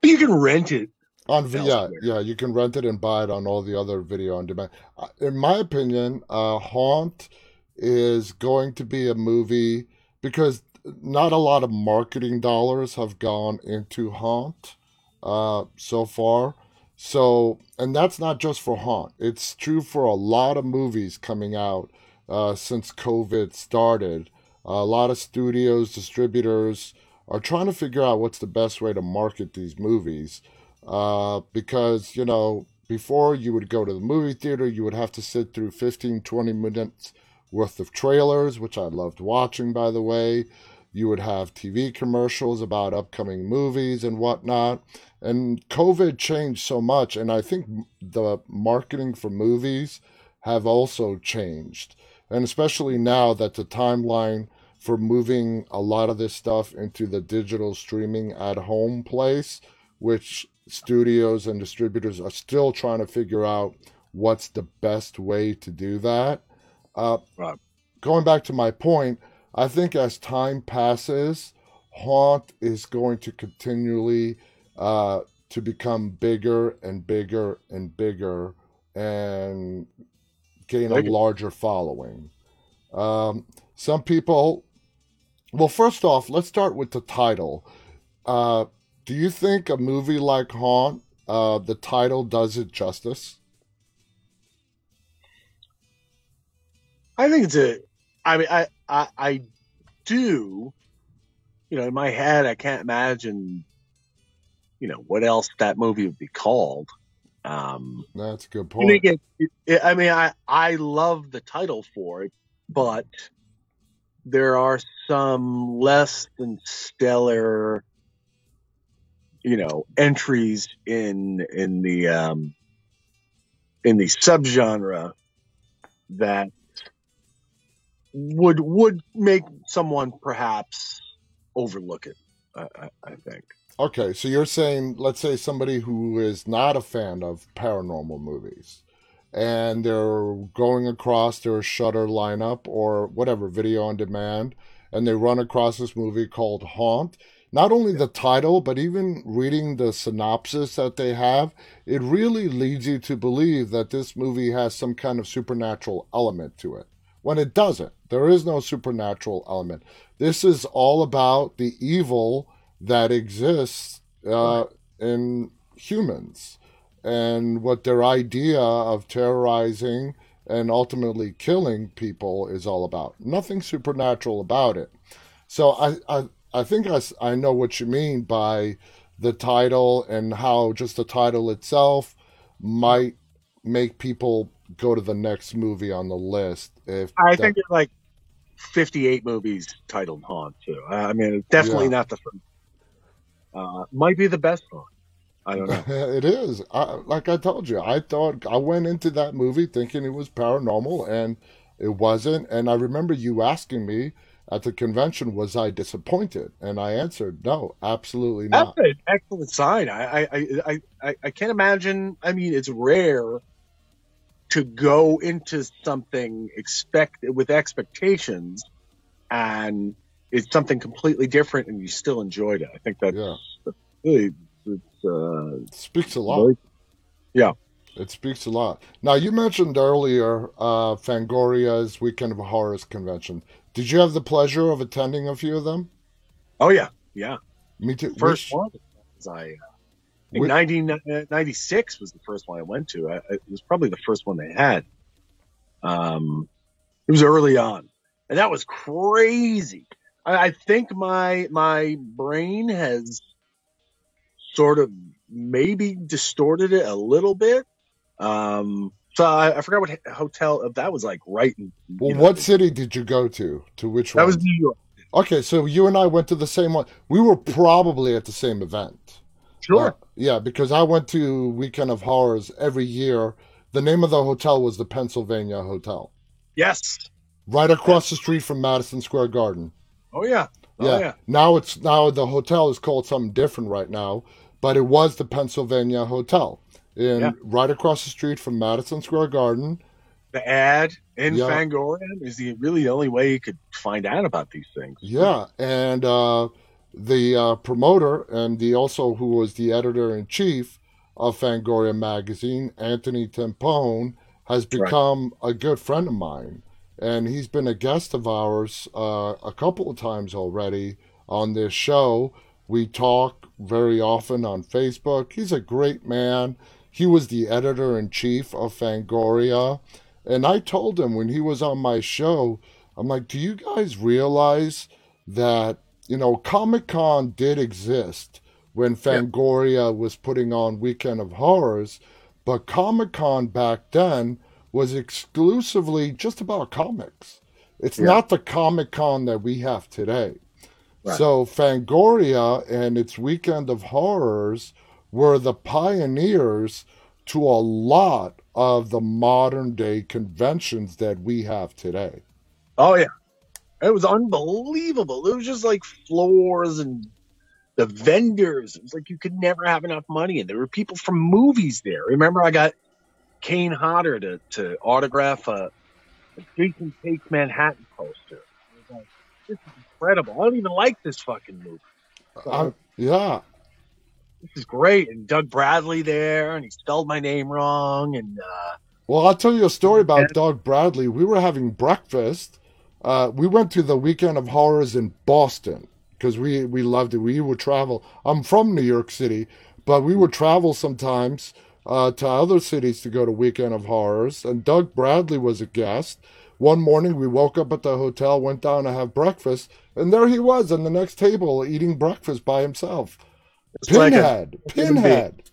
You can rent it on yeah yeah you can rent it and buy it on all the other video on demand. Uh, in my opinion, uh, Haunt is going to be a movie because not a lot of marketing dollars have gone into Haunt uh, so far. So, and that's not just for Haunt. It's true for a lot of movies coming out uh, since COVID started. a lot of studios, distributors are trying to figure out what's the best way to market these movies. Uh, because, you know, before you would go to the movie theater, you would have to sit through 15, 20 minutes worth of trailers, which I loved watching, by the way. You would have TV commercials about upcoming movies and whatnot. And COVID changed so much. And I think the marketing for movies have also changed. And especially now that the timeline for moving a lot of this stuff into the digital streaming at home place, which studios and distributors are still trying to figure out what's the best way to do that. Uh, right. Going back to my point, I think as time passes, Haunt is going to continually uh, to become bigger and bigger and bigger and gain a larger following. Um, some people, well, first off, let's start with the title. Uh, do you think a movie like Haunt, uh, the title does it justice? I think it's a. I mean, I, I, I do. You know, in my head, I can't imagine. You know what else that movie would be called. Um, That's a good point. It, it, I mean, I I love the title for it, but there are some less than stellar, you know, entries in in the um, in the subgenre that would would make someone perhaps overlook it. I, I, think. Okay, so you're saying, let's say somebody who is not a fan of paranormal movies, and they're going across their Shudder lineup or whatever video on demand, and they run across this movie called Haunt. Not only the title, but even reading the synopsis that they have, it really leads you to believe that this movie has some kind of supernatural element to it when it doesn't. There is no supernatural element. This is all about the evil that exists uh, in humans and what their idea of terrorizing and ultimately killing people is all about. Nothing supernatural about it. So I, I, I think I, I know what you mean by the title and how just the title itself might make people go to the next movie on the list. If I that... think there's like 58 movies titled Haunt too. I mean, definitely yeah. not the first. Uh, might be the best one. I don't know. it is. I, like I told you, I thought I went into that movie thinking it was paranormal, and it wasn't. And I remember you asking me at the convention, was I disappointed? And I answered, no, absolutely not. That's an excellent sign. I, I, I, I, I can't imagine. I mean, it's rare to go into something expect with expectations and it's something completely different and you still enjoyed it. I think that yeah. really it's, uh, it speaks a lot. Really, yeah. It speaks a lot. Now you mentioned earlier uh, Fangoria's Weekend of Horrors convention. Did you have the pleasure of attending a few of them? Oh yeah, yeah. Me too. First Which, one I uh, 1996 was the first one I went to. I, it was probably the first one they had. Um, it was early on, and that was crazy. I, I think my my brain has sort of maybe distorted it a little bit. Um, So I, I forgot what hotel that was like. Right. In, Well, know, what city did you go to? To which That one? That was New York. Okay, so you and I went to the same one. We were probably at the same event. Sure. Uh, yeah, because I went to Weekend of Horrors every year. The name of the hotel was the Pennsylvania Hotel, yes. right across the street from Madison Square Garden. Oh yeah. Oh Yeah. yeah. Now it's now the hotel is called something different right now, but it was the Pennsylvania Hotel, in Yeah. right across the street from Madison Square Garden. The ad in Yeah. Fangoria is the really the only way you could find out about these things. Yeah, and uh, the uh, promoter and the also who was the editor in chief of Fangoria magazine, Anthony Timpone, has Right. become a good friend of mine, and he's been a guest of ours uh, a couple of times already on this show. We talk very often on Facebook. He's a great man. He was the editor in chief of Fangoria, and I told him when he was on my show. I'm like, do you guys realize that, you know, Comic Con did exist when Fangoria was putting on Weekend of Horrors, but Comic Con back then was exclusively just about comics. It's Yeah. not the Comic Con that we have today. Right. So Fangoria and its Weekend of Horrors were the pioneers to a lot of the modern day conventions that we have today. Oh yeah. It was unbelievable. It was just like floors and the vendors. It was like you could never have enough money, and there were people from movies there. Remember, I got Kane Hodder to, to autograph a, a Jason Takes Manhattan poster. Like, this is incredible. I don't even like this fucking movie. So, I, yeah, this is great. And Doug Bradley there, and he spelled my name wrong. And uh, Well, I'll tell you a story about. Doug Bradley. We were having breakfast. Uh, we went to the Weekend of Horrors in Boston because we, we loved it. We would travel. I'm from New York City, but we would travel sometimes uh, to other cities to go to Weekend of Horrors. And Doug Bradley was a guest. One morning, we woke up at the hotel, went down to have breakfast, and there he was on the next table eating breakfast by himself. it's like a Pinhead,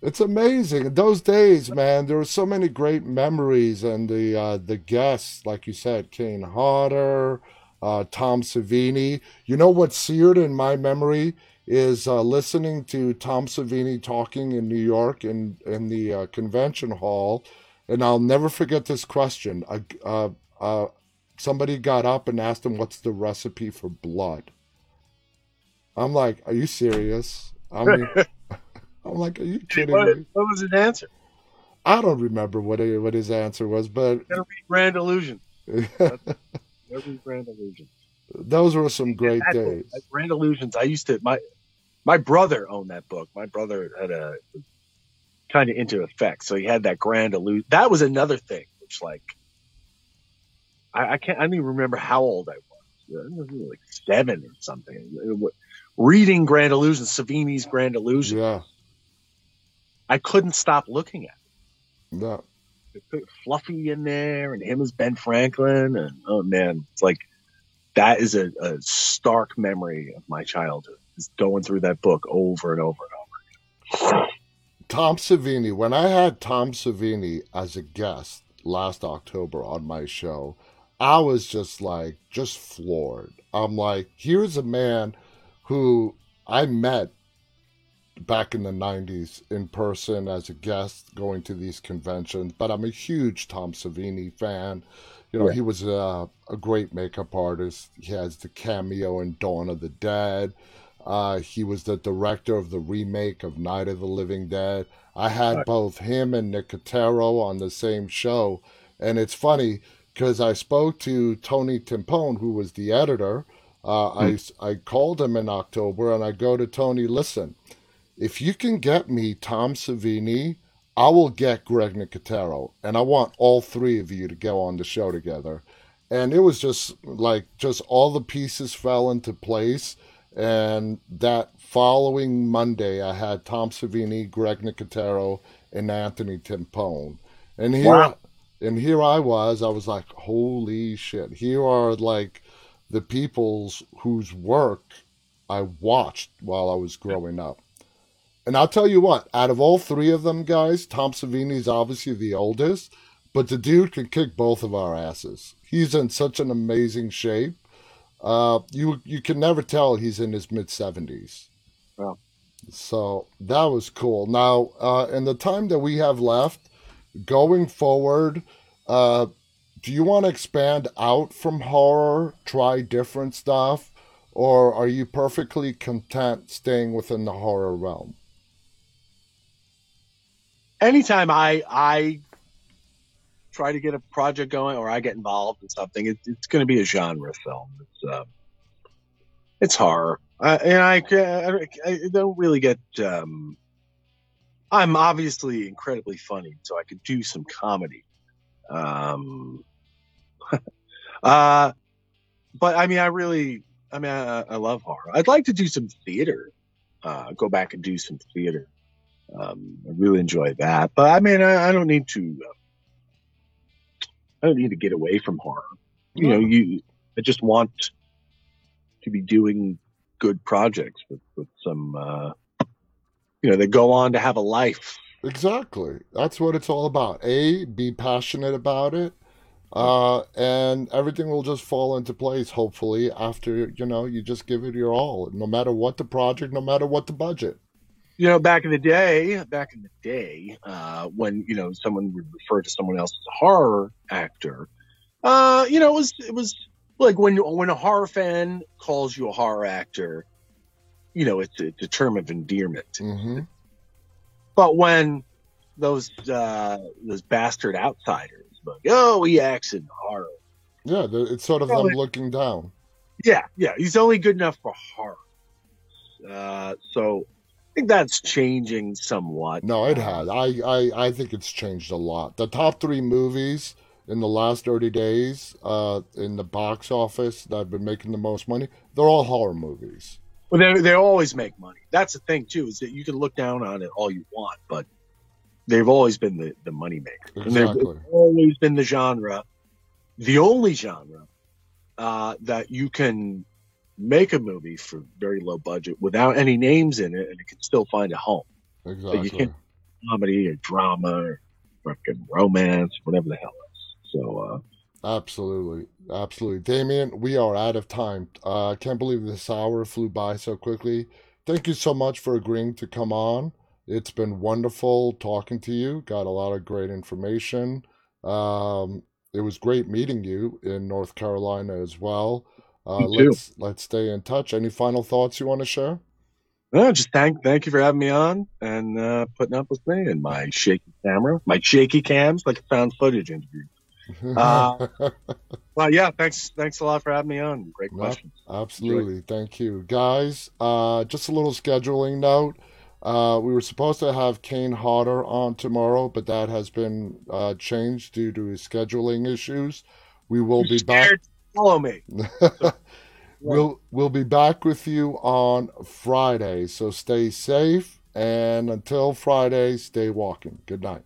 It's amazing. In those days, man, there were so many great memories, and the uh, the guests, like you said, Kane Hodder, uh, Tom Savini. You know what's seared in my memory is uh, listening to Tom Savini talking in New York in in the uh, convention hall, and I'll never forget this question. Somebody got up and asked him, "What's the recipe for blood?" I'm like, "Are you serious?" I mean. I'm like, are you kidding What, me? what was his answer? I don't remember what it, what his answer was, but read Grande Illusion. Read Grande Illusion. those were some great book, days. like Grande Illusions. I used to my my brother owned that book. My brother had a kind of into effects, so he had that Grande Illusion. That was another thing, which like I, I can't. I don't even remember how old I was. I was like seven or something. Reading Grande Illusion, Savini's Grande Illusion, Yeah, I couldn't stop looking at. it. no, They put Fluffy in there, and him as Ben Franklin, and oh man, it's like that is a, a stark memory of my childhood. Is going through that book over and over and over. again. Tom Savini. When I had Tom Savini as a guest last October on my show, I was just like, just floored. I'm like, here's a man who I met back in the 90s in person as a guest going to these conventions, but I'm a huge Tom Savini fan. You know, Yeah. he was a, a great makeup artist. He has the cameo in Dawn of the Dead. Uh, he was the director of the remake of Night of the Living Dead. I had both him and Nicotero on the same show. And it's funny because I spoke to Tony Timpone, who was the editor. Uh, I, I called him in October and I go to Tony, listen, if you can get me Tom Savini, I will get Greg Nicotero. And I want all three of you to go on the show together. And it was just like, just all the pieces fell into place. And that following Monday, I had Tom Savini, Greg Nicotero, and Anthony Timpone. And here, Wow. and here I was. I was like, "Holy shit!" Here are like the people's whose work I watched while I was growing up. And I'll tell you what, out of all three of them guys, Tom Savini's obviously the oldest, but the dude can kick both of our asses. He's in such an amazing shape. Uh, you you can never tell he's in his mid seventies. Wow. So that was cool. Now, uh, in the time that we have left, going forward, uh, do you want to expand out from horror, try different stuff, or are you perfectly content staying within the horror realm? Anytime I I try to get a project going or I get involved in something, it, it's going to be a genre film. It's uh, it's horror, uh, and I, I, I don't really get. Um, I'm obviously incredibly funny, so I could do some comedy. Um, uh, but I mean, I really, I mean, I, I love horror. I'd like to do some theater. Uh, go back and do some theater. Um, I really enjoy that. But I mean, I, I don't need to. Uh, I don't need to get away from horror. You know, you. I just want to be doing good projects with with some. Uh, you know, that go on to have a life. Exactly. That's what it's all about. A, be passionate about it. Uh, and everything will just fall into place, hopefully, after, you know, you just give it your all, no matter what the project, no matter what the budget. You know, back in the day, back in the day, uh, when, you know, someone would refer to someone else as a horror actor, uh, you know, it was, it was like when, when a horror fan calls you a horror actor, you know, it's, it's a term of endearment. hmm But when those uh, those bastard outsiders, like, oh, he acts in horror. Yeah, it's sort of them it- looking down. Yeah, yeah, he's only good enough for horror. Uh, so think that's changing somewhat. No, it has. I, I, I think it's changed a lot. The top three movies in the last 30 days uh, in the box office that have been making the most money, they're all horror movies. Well, they they always make money. That's the thing too, is that you can look down on it all you want, but they've always been the the money maker. And they've Exactly. always been the genre, the only genre uh, that you can make a movie for very low budget without any names in it, and it can still find a home. Exactly. can't- Comedy or drama or fucking romance, whatever the hell else. So uh, Absolutely. Absolutely. Damian, we are out of time. Uh, I can't believe this hour flew by so quickly. Thank you so much for agreeing to come on. It's been wonderful talking to you. Got a lot of great information. Um, it was great meeting you in North Carolina as well. Uh, let's let's stay in touch. Any final thoughts you want to share? no, just thank thank you for having me on and uh, putting up with me and my shaky camera, my shaky cams, like a found footage interview. Uh, Well, yeah, thanks thanks a lot for having me on. Great No. questions. Absolutely. Thank you. Guys, uh, just a little scheduling note. Uh, we were supposed to have Kane Hodder on tomorrow, but that has been uh, changed due to scheduling issues. We will be back. Scared to Follow me. we'll we'll be back with you on Friday. So stay safe and until Friday, stay walking. Good night.